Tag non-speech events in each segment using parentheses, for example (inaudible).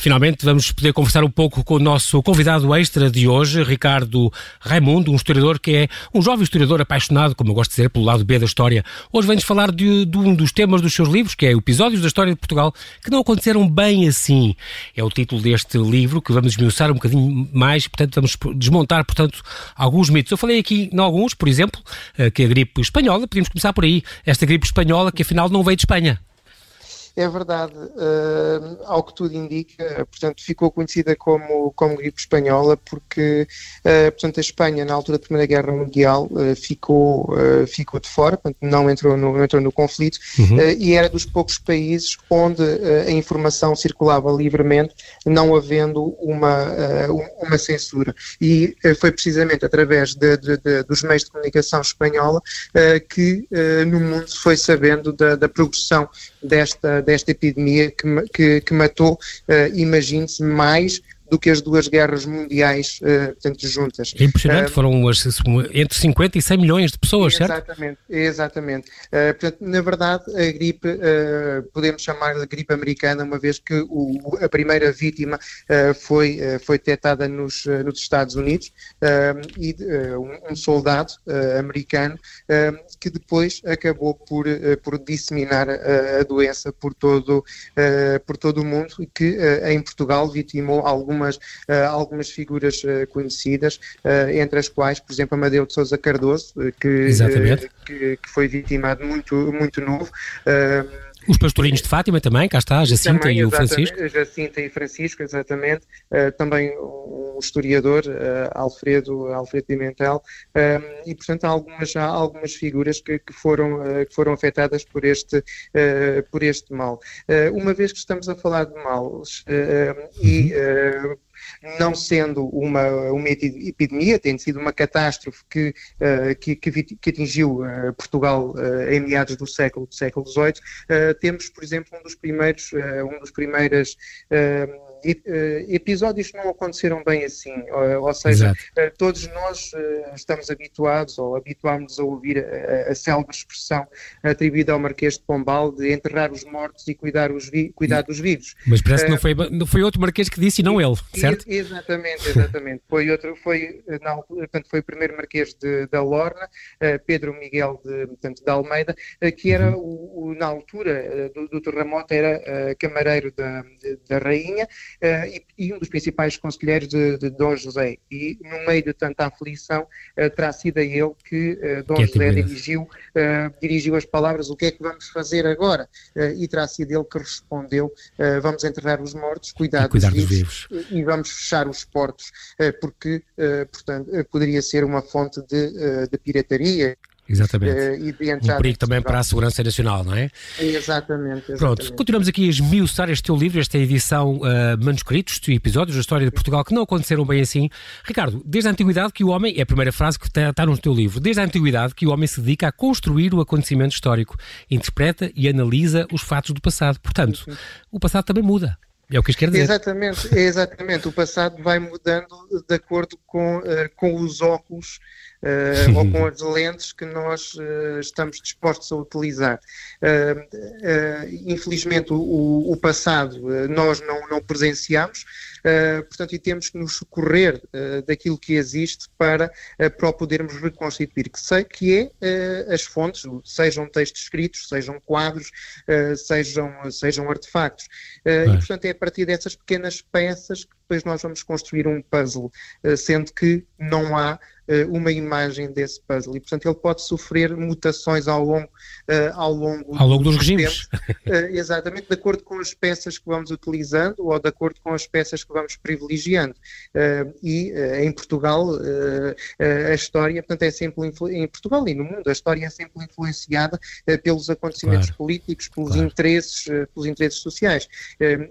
Finalmente vamos poder conversar um pouco com o nosso convidado extra de hoje, Ricardo Raimundo, um historiador que é um jovem historiador apaixonado, como eu gosto de dizer, pelo lado B da história. Hoje vem-nos falar de, de, um dos temas dos seus livros, que é Episódios da História de Portugal que não aconteceram bem assim. É o título deste livro que vamos esmiuçar um bocadinho mais, portanto vamos desmontar, portanto, alguns mitos. Eu falei aqui em alguns, por exemplo, eh, que a gripe espanhola, podemos começar por aí, esta gripe espanhola que afinal não veio de Espanha. É verdade, uh, ao que tudo indica, portanto, ficou conhecida como, como gripe espanhola porque, uh, portanto, a Espanha, na altura da Primeira Guerra Mundial, uh, ficou, ficou de fora, portanto, não entrou no, não entrou no conflito uhum. e era dos poucos países onde a informação circulava livremente, não havendo uma, uma censura. E foi precisamente através de, de, de, dos meios de comunicação espanhola que no mundo se foi sabendo da, da progressão desta desta epidemia que, que, que matou, uh, imagine-se, mais do que as duas guerras mundiais, uh, portanto, juntas. É impressionante, uh, foram as, entre 50 e 100 milhões de pessoas, exatamente, certo? Exatamente, uh, portanto, na verdade, a gripe, uh, podemos chamar de gripe americana, uma vez que o, a primeira vítima foi, foi detectada nos, nos Estados Unidos e um, um, soldado americano que depois acabou por, por disseminar a, a doença por todo, por todo o mundo e que em Portugal vitimou algumas algumas, uh, algumas figuras uh, conhecidas, uh, entre as quais, por exemplo, Amadeu de Souza Cardoso, que, que, que, foi vitimado muito, muito novo. Os pastorinhos de Fátima também, cá está, a Jacinta também, e o Francisco. Jacinta e Francisco, exatamente. Uh, também um historiador, uh, Alfredo, Alfredo Pimentel. Uh, e, portanto, há algumas, há algumas figuras que, que foram, que foram afetadas por este, por este mal. uma vez que estamos a falar de males e uhum não sendo uma, uma epidemia, tendo sido uma catástrofe que, uh, que, que, atingiu uh, Portugal uh, em meados do século, do século XVIII, temos, por exemplo, um dos primeiros, um dos primeiras eh, episódios que não aconteceram bem assim, ou, ou seja, Exato. Eh, todos nós eh, estamos habituados ou habituámos a ouvir a, a célebre expressão atribuída ao Marquês de Pombal de enterrar os mortos e cuidar, os vi, cuidar dos vivos. Mas parece que não foi, não foi outro Marquês que disse e não ele, certo? Exatamente, exatamente. foi outro, foi, não, portanto, foi o primeiro Marquês de, da Lorna, Pedro Miguel de, portanto, de Almeida, que era, uhum. o, o, na altura do, do terremoto, era camareiro da, da rainha, uh, e, um dos principais conselheiros de, de, Dom José. E no meio de tanta aflição, uh, terá sido a ele que uh, Dom que José é dirigiu, dirigiu as palavras: o que é que vamos fazer agora? e terá sido ele que respondeu: vamos enterrar os mortos, cuidar, cuidar dos, vivos, dos, vivos, e vamos fechar os portos, porque, portanto, poderia ser uma fonte de, de pirataria. Exatamente. Uh, um perigo também para a segurança nacional, não é? Exatamente, exatamente. Pronto, continuamos aqui a esmiuçar este teu livro, esta edição uh, manuscritos e episódios da história de Portugal que não aconteceram bem assim. Ricardo, desde a antiguidade que o homem, é a primeira frase que está, está no teu livro, desde a antiguidade que o homem se dedica a construir o acontecimento histórico, interpreta e analisa os fatos do passado. Portanto, Sim. o passado também muda. É o que isto quer dizer. Exatamente, exatamente. O passado vai mudando de acordo com, uh, com os óculos uh, (laughs) ou com as lentes que nós uh, estamos dispostos a utilizar. infelizmente, o, o passado nós não, não presenciamos, portanto, e temos que nos socorrer daquilo que existe para, para o podermos reconstituir, que sei que é as fontes, sejam textos escritos, sejam quadros, sejam, sejam artefactos. E, portanto, é a partir dessas pequenas peças que depois nós vamos construir um puzzle, sendo que não há uma imagem desse puzzle e, portanto, ele pode sofrer mutações ao longo, uh, ao longo, ao longo dos regimes. Uh, (laughs) exatamente, de acordo com as peças que vamos utilizando ou de acordo com as peças que vamos privilegiando. e em Portugal, a história, portanto, é sempre em Portugal e no mundo, a história é sempre influenciada pelos acontecimentos claro. políticos, pelos claro. interesses, pelos interesses sociais.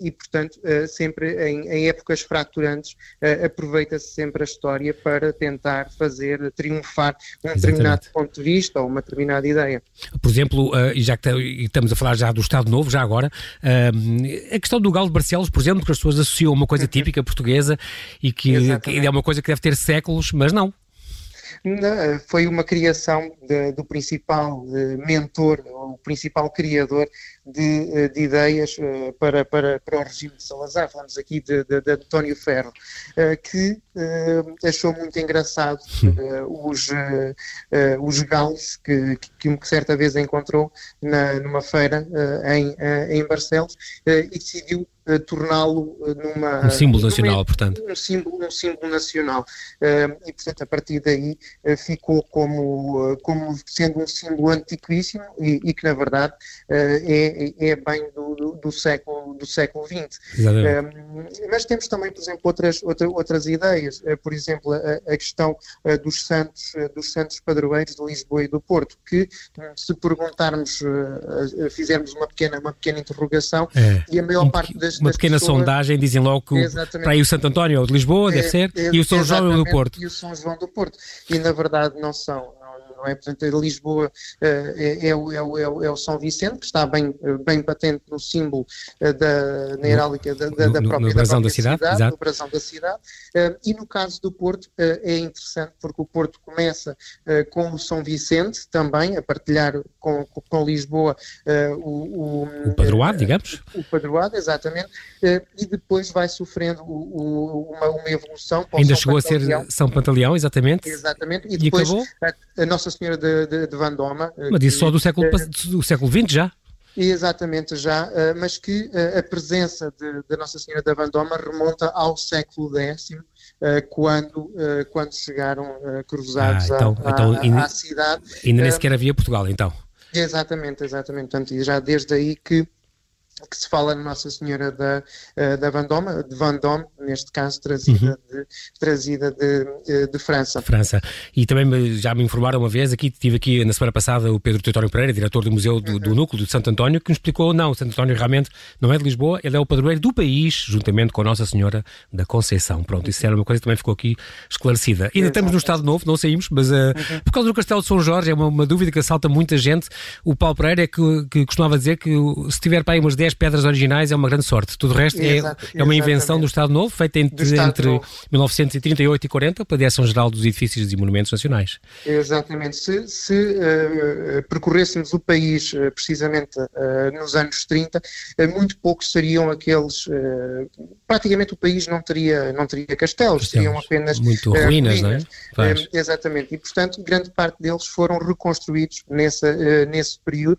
e, portanto, sempre em, em épocas fraturantes, aproveita-se sempre a história para tentar fazer fazer triunfar um Exatamente. determinado ponto de vista ou uma determinada ideia. Por exemplo, uh, e já que estamos a falar já do Estado Novo, já agora, uh, a questão do Galo de Barcelos, por exemplo, que as pessoas associam a uma coisa (laughs) típica portuguesa e que, que, é uma coisa que deve ter séculos, mas não. Foi uma criação de, do principal mentor, o principal criador de, de ideias para, para, para o regime de Salazar. Falamos aqui de, de, de António Ferro, que achou muito engraçado os, os galos que, que, que certa vez encontrou na, numa feira em, em Barcelos e decidiu torná-lo numa um símbolo nacional, numa, portanto. um símbolo um símbolo nacional. E portanto a partir daí ficou como como sendo um símbolo antiquíssimo e, e que na verdade é, é bem do, do, do século do século XX mas temos também por exemplo outras outra, outras ideias. Por exemplo a, a questão dos santos dos santos padroeiros de Lisboa e do Porto que se perguntarmos fizermos uma pequena uma pequena interrogação é, e a maior um, parte das uma pequena pessoas, sondagem dizem logo que o, para aí o Santo António é o de Lisboa, deve ser, é, e o São João é do Porto. E o São João do Porto. E na verdade não são não é? Portanto, Lisboa é, é, o, é, o, é, o, São Vicente, que está bem, bem patente no símbolo da, na heráldica da, da, da própria, no brasão da, cidade, cidade no brasão da cidade. E no caso do Porto é interessante porque o Porto começa com o São Vicente também, a partilhar com, com Lisboa o, o, o padroado, digamos. O padroado, exatamente, e depois vai sofrendo uma, uma evolução. Ainda chegou Pantaleão. a ser São Pantaleão, exatamente. Exatamente, e depois e a, a nossa Senhora de, de, de Vandoma. Mas isso só do século, do século XX já? Exatamente, já, mas que a presença da Nossa Senhora da Vandoma remonta ao século X, quando, quando chegaram cruzados ah, então, à, então, à, à cidade. Ainda nem sequer havia Portugal, então. Exatamente, exatamente. Portanto, já desde aí que que se fala na Nossa Senhora da, eh, da Vendôme, de Vendôme, neste caso trazida, uhum. de, trazida de, eh, de, França. França. E também já me informaram uma vez, aqui tive aqui na semana passada o Pedro Teutónio Pereira, diretor do Museu do, uhum. do, Núcleo de Santo António, que nos explicou, não, Santo António realmente não é de Lisboa, ele é o padroeiro do país, juntamente com a Nossa Senhora da Conceição. Pronto, isso era uma coisa que também ficou aqui esclarecida. Ainda estamos no Estado Novo, não saímos, mas uh, uhum. por causa do Castelo de São Jorge, é uma, uma, dúvida que assalta muita gente. O Paulo Pereira é que, que costumava dizer que se tiver para aí umas 10 pedras originais é uma grande sorte. Tudo o resto é, é uma invenção do Estado Novo, feita entre, entre Novo. 1938 e 40 pela Direção-Geral dos Edifícios e Monumentos Nacionais. Exatamente. Se, se uh, percorrêssemos o país uh, precisamente uh, nos anos 30, muito poucos seriam aqueles. praticamente o país não teria, não teria castelos, castelos seriam apenas. Muito ruínas, não é? exatamente. E, portanto, grande parte deles foram reconstruídos nessa, nesse período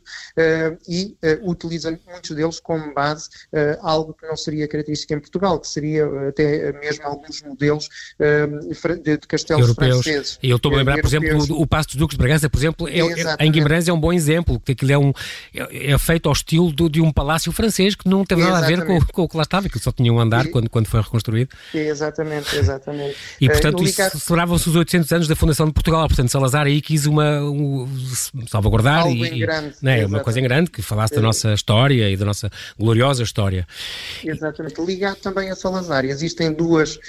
e utilizam muitos deles como base uh, algo que não seria característico em Portugal, que seria eh, até mesmo alguns modelos uh, de, de, castelos europeus. franceses. E eu estou a lembrar, por exemplo, o, o Passo dos Duques de Bragança, por exemplo, é, é, em Guimarães é um bom exemplo, que aquilo é, um, é, é feito ao estilo do, de um palácio francês que não teve nada exatamente. a ver com, com, o que lá estava, que só tinha um andar e, quando, quando foi reconstruído. Exatamente, exatamente. E portanto, uh, celebravam-se os 800 anos da fundação de Portugal, portanto, Salazar aí quis uma, um, salvaguardar Algo e, em grande, né, uma coisa em grande, que falasse da nossa história e da nossa gloriosa história. Exatamente. Ligado também a Salazar, existem duas.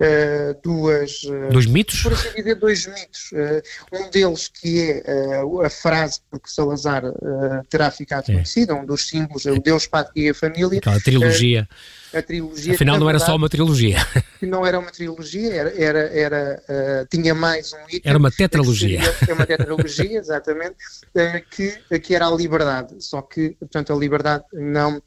Uh, duas uh, dois mitos? Por assim dizer, dois mitos. Uh, um deles que é a frase porque Salazar terá ficado é. conhecido, um dos símbolos, é o Deus, Pátria e a Família. Aquela trilogia a trilogia. Afinal, não era só uma trilogia. Não era uma trilogia, era, era, era tinha mais um item. Era uma tetralogia. (laughs) É uma tetralogia, exatamente, que, que era a liberdade. Só que, portanto, a liberdade não, uh,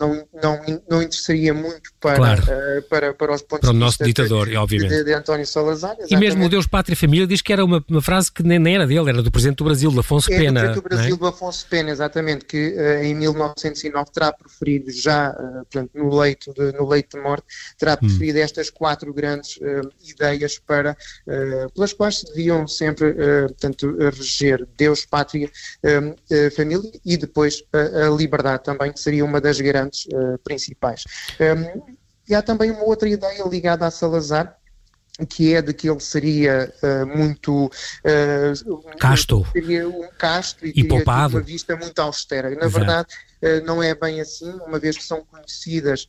não, não, não interessaria muito para, claro. para, para os pontos para o nosso ditador, de, obviamente. De, de António Salazar. Exatamente. E mesmo o Deus Pátria e Família diz que era uma, uma frase que nem, nem, era dele, era do Presidente do Brasil, do Afonso é Pena. do Presidente do Brasil, é? do Afonso Pena, exatamente, que em 1909 terá preferido já, portanto, no leito de, no leito de morte, terá preferido hum. estas quatro grandes uh, ideias para, uh, pelas quais se deviam sempre, uh, portanto, reger Deus, pátria, família e depois a liberdade também, que seria uma das garantes principais. Um, e há também uma outra ideia ligada a Salazar, que é de que ele seria uh, muito uh, casto, seria um casto e, e poupado. uma vista muito austera. Na Exato. verdade, uh, não é bem assim, uma vez que são conhecidas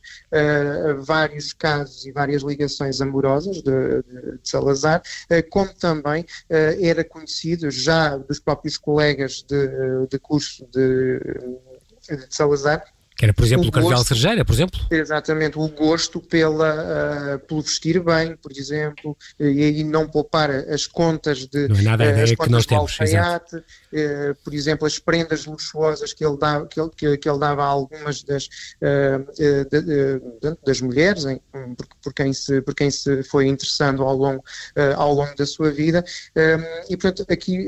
vários casos e várias ligações amorosas de, de, de Salazar, como também era conhecido já dos próprios colegas de, de curso de, de Salazar Que era, por exemplo, o, o Cardeal Sergeira, por exemplo? Exatamente, o gosto pela, uh, pelo vestir bem, por exemplo, e aí não poupar as contas de não é nada a uh, ideia que nós temos, alfaiate, uh, por exemplo, as prendas luxuosas que ele dava, que ele, que, ele dava a algumas das, de, de, das mulheres, em, por, por, quem se, por quem se foi interessando ao longo, ao longo da sua vida, e portanto aqui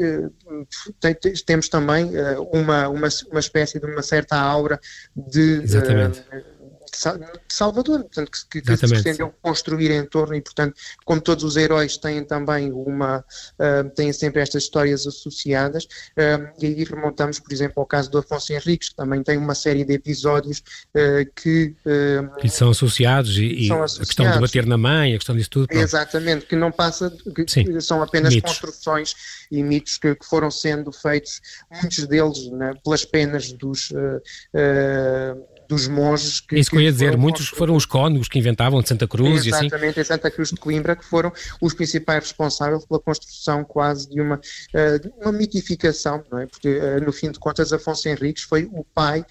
tem, temos também uma, uma, uma espécie de uma certa aura de de, Exatamente. Uh, de Salvador, portanto, que, que se pretendeu construir em torno e, portanto, como todos os heróis têm também uma, uh, têm sempre estas histórias associadas, uh, e aí remontamos, por exemplo, ao caso do Afonso Henriques, que também tem uma série de episódios uh, que... que são associados e, são associados. a questão de bater na mãe, a questão disso tudo. Pronto. Exatamente, que não passa, que Sim, são apenas mitos. construções e mitos que, que, foram sendo feitos, muitos deles né, pelas penas dos dos monges que. Isso que eu ia dizer, muitos foram os cônegos que inventavam de Santa Cruz e assim. Exatamente, em Santa Cruz de Coimbra, que foram os principais responsáveis pela construção quase de uma, de uma mitificação, não é? Porque, uh, no fim de contas, Afonso Henriques foi o pai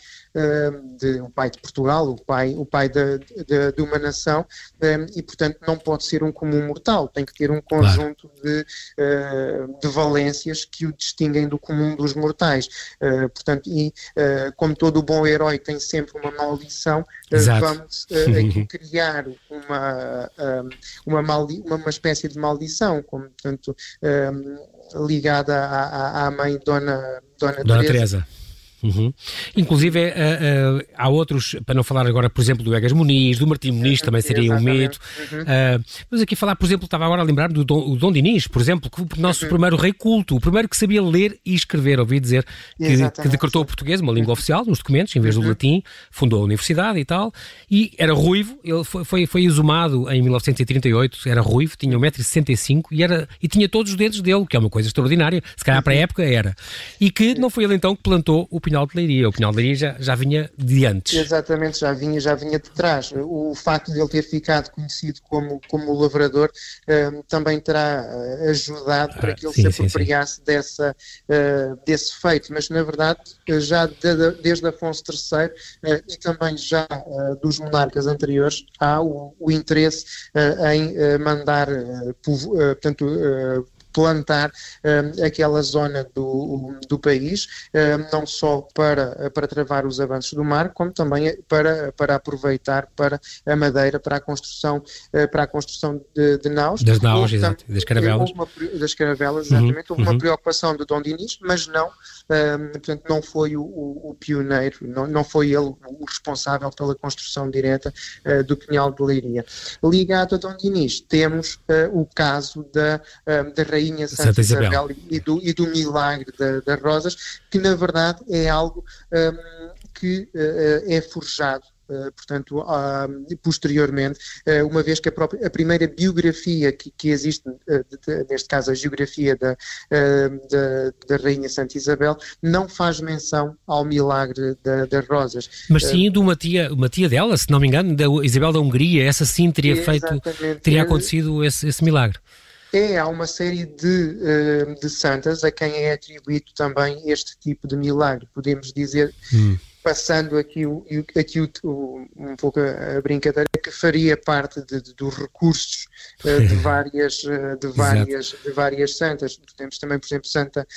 de, o pai de Portugal, o pai, o pai de, de, de uma nação, e portanto não pode ser um comum mortal, tem que ter um conjunto claro. de, de valências que o distinguem do comum dos mortais. portanto, e como todo bom herói tem sempre uma maldição, vamos aqui (laughs) criar uma, uma, maldi uma, uma espécie de maldição, como portanto ligada à, à mãe Dona, Dona, Dona Teresa. Teresa. Uhum. Inclusive, uh, uh, há outros, para não falar agora, por exemplo, do Egas Muniz, do Martim Muniz, também seria um mito. Uhum. Uh, mas aqui falar, por exemplo, estava agora a lembrar do Dom, Dom Dinis, por exemplo, que o nosso uhum. primeiro rei culto, o primeiro que sabia ler e escrever, ouvi dizer, que, que decretou o português, uma língua oficial, nos documentos, em vez do uhum. latim, fundou a universidade e tal, e era ruivo, ele foi, foi, foi exumado em 1938, era ruivo, tinha 1,65m e, era, e tinha todos os dentes dele, que é uma coisa extraordinária, se calhar para a época era. E que não foi ele então que plantou o Pinhal de Leiria. O Pinhal de Leiria já, já vinha de antes. Exatamente, já vinha, já vinha de trás. O facto de ele ter ficado conhecido como, como lavrador uh, também terá eh, ajudado ah, para que ele sim, se apropriasse sim, sim. Dessa, uh, desse feito. Mas, na verdade, já de, desde Afonso III uh, e também já dos monarcas anteriores, há o, o interesse em mandar, portanto, plantar um, aquela zona do, do país, um, não só para, para travar os avanços do mar, como também para, para aproveitar para a madeira, para a construção, uh, para a construção de, de naus. Das naus, exato, das caravelas. Uma, das caravelas, exatamente. Uhum, houve uhum. uma preocupação de Dom Dinis, mas não, um, portanto, não foi o, o, o pioneiro, não, não foi ele o responsável pela construção direta uh, do Pinhal de Leiria. Ligado a Dom Dinis, temos uh, o caso da, da Rainha Santa, Santa Isabel, Isabel e, do, e do milagre das rosas, que na verdade é algo um, que uh, é forjado Uh, portanto, uh, posteriormente, uh, uma vez que a, própria, a primeira biografia que, que existe, de, de, neste caso a geografia da, da, da, Rainha Santa Isabel, não faz menção ao milagre das rosas. Mas sim de uma tia, uma tia dela, se não me engano, da Isabel da Hungria, essa sim teria feito, teria acontecido esse, esse milagre. É, há uma série de, uh, de santas a quem é atribuído também este tipo de milagre. Podemos dizer, hum. passando aqui, o, aqui o, um pouco a brincadeira, que faria parte de, de, dos recursos uh, de, várias, de, várias, de várias santas. Temos também, por exemplo, Santa,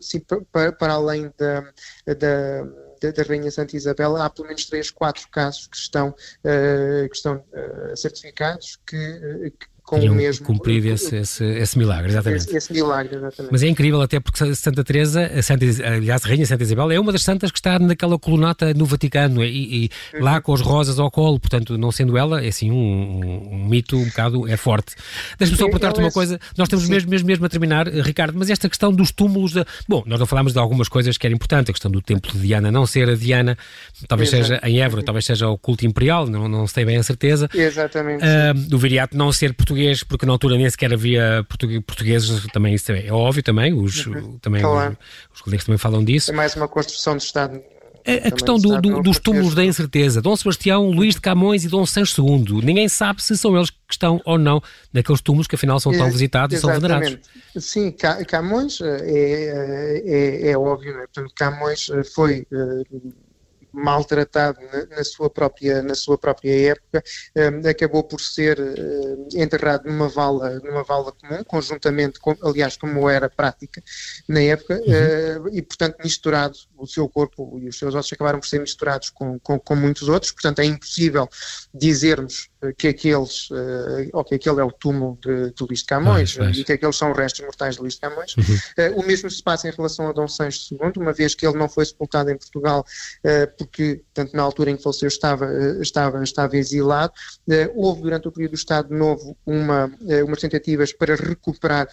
sim, para, para além da, da da, Rainha Santa Isabel, há pelo menos três, quatro casos que estão, uh, que estão uh, certificados que, que com o mesmo. cumprir esse, esse, esse milagre, exatamente. Esse, esse, milagre, exatamente. Mas é incrível até porque Santa Teresa, Santa, aliás, Rainha Santa Isabel, é uma das santas que está naquela colunata no Vaticano e, e uhum. lá com as rosas ao colo, portanto, não sendo ela, é assim um, um mito um bocado, é forte. Deixa-me só perguntar-te uma coisa, nós temos mesmo, mesmo, mesmo a terminar, Ricardo, mas esta questão dos túmulos, da... bom, nós não falámos de algumas coisas que era importante, a questão do templo de Diana não ser a Diana, talvez Exato. seja em Évora, talvez seja o culto imperial, não, não sei bem a certeza. Exatamente. Uh, do Viriato não ser português, porque na altura nem sequer havia portugueses, também isso é óbvio também, os, uhum. também claro. os, os colegas também falam disso. É mais uma construção de Estado a, a questão do, do, dos túmulos da incerteza, Dom Sebastião, Luís de Camões e Dom Sancho II, ninguém sabe se são eles que estão ou não naqueles túmulos que afinal são tão é, visitados exatamente. e são venerados. Sim, Camões é, é, é, é óbvio, né? Portanto, Camões foi maltratado na, na, sua própria, na sua própria época, acabou por ser enterrado numa vala, numa vala comum, conjuntamente, com, aliás, como era prática na época, uhum. e portanto misturado, o seu corpo e os seus ossos acabaram por ser misturados com, com, com muitos outros, portanto é impossível dizermos que aqueles, uh, ou que aquele é o túmulo de, de Luís de Camões ah, e que aqueles são os restos mortais de Luís de Camões. Uhum. Uh, o mesmo se passa em relação a Dom Sancho II, uma vez que ele não foi sepultado em Portugal, uh, porque, tanto na altura em que faleceu, estava, estava, estava exilado. houve, durante o período do Estado Novo, uma, umas tentativas para recuperar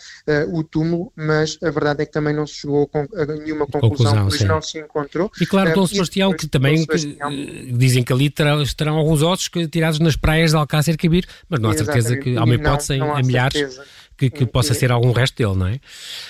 o túmulo, mas a verdade é que também não se chegou a nenhuma conclusão, conclusão pois sim. não se encontrou. E claro, Dom Sebastião, que também que, dizem que ali terão, terão alguns ossos tirados nas praias Alcácer Quibir, mas não há certeza que há uma hipótese não, não em, em milhares. Certeza que, que possa ser algum resto dele, não é?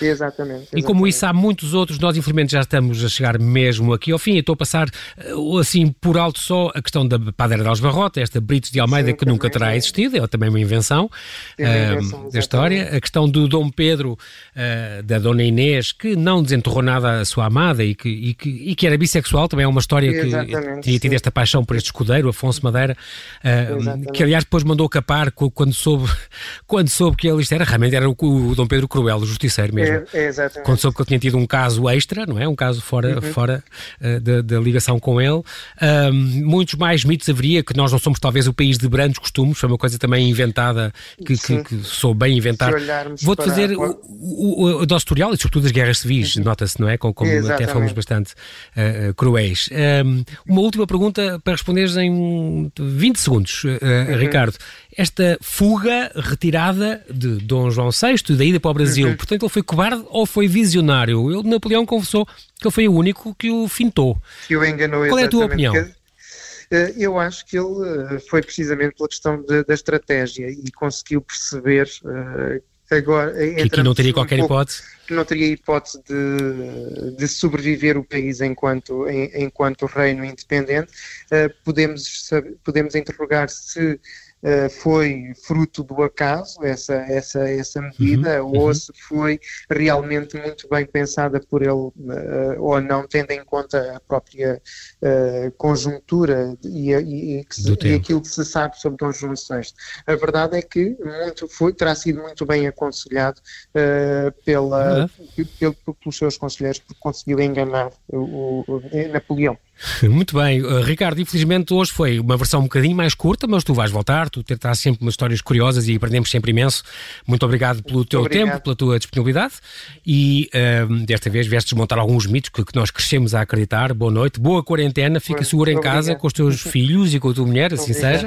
Exatamente, exatamente, E como isso há muitos outros, nós infelizmente já estamos a chegar mesmo aqui ao fim. Eu estou a passar eh, assim por alto só a questão da Padeira de Alvarrota, esta Britos de Almeida Sim, que nunca terá é. existido, é também uma invenção, uh, da história. A questão do Dom Pedro, uh, da Dona Inês, que não desenterrou nada a sua amada e que, e que, e que era bissexual, também é uma história que tinha tido esta paixão por este escudeiro, Afonso Madeira, uh, que aliás depois mandou capar quando soube, (laughs) quando soube que ele isto era realmente era o, o Dom Pedro Cruel, o justiceiro mesmo. É, é exatamente. Quando soube que ele tinha tido um caso extra, não é? Um caso fora, uhum. fora uh, da, da, ligação com ele. Um, muitos mais mitos haveria, que nós não somos talvez o país de brandos costumes, foi uma coisa também inventada, que, que, que sou bem inventar. Vou-te fazer a... o, o, o, nosso tutorial, e sobretudo as guerras civis, uhum. nota-se, não é? Como, como até fomos bastante uh, cruéis. Um, uma última pergunta para responderes em 20 segundos, uh, uhum. Ricardo esta fuga retirada de Dom João VI, da ida para o Brasil. Uhum. Portanto, ele foi cobarde ou foi visionário? Ele, Napoleão confessou que ele foi o único que o fintou. Que o enganou, Qual é a tua opinião? Eh, eu acho que ele eh, foi precisamente pela questão de, da estratégia e conseguiu perceber uh, agora... Que aqui não teria qualquer um hipótese? Que não teria hipótese de, de sobreviver o país enquanto, enquanto reino independente. Uh, podemos, podemos interrogar se eh, foi fruto do acaso, essa, essa, essa medida, uhum, ou uhum. se foi realmente muito bem pensada por ele uh, ou não, tendo em conta a própria uh, conjuntura e, e, e, se, e, aquilo que se sabe sobre Dom João VI. A verdade é que muito foi, terá sido muito bem aconselhado pela, pelo, pelos seus conselheiros, porque conseguiu enganar o, o Napoleão. (laughs) Muito bem, uh, Ricardo, infelizmente hoje foi uma versão um bocadinho mais curta, mas tu vais voltar, tu tens sempre umas histórias curiosas e aprendemos sempre imenso. Muito obrigado pelo teu obrigado. tempo, pela tua disponibilidade e uh, desta vez vieste desmontar alguns mitos que, que, nós crescemos a acreditar. Boa noite, boa quarentena, fica seguro em casa obrigado. com os teus (laughs) filhos e com a tua mulher, assim seja.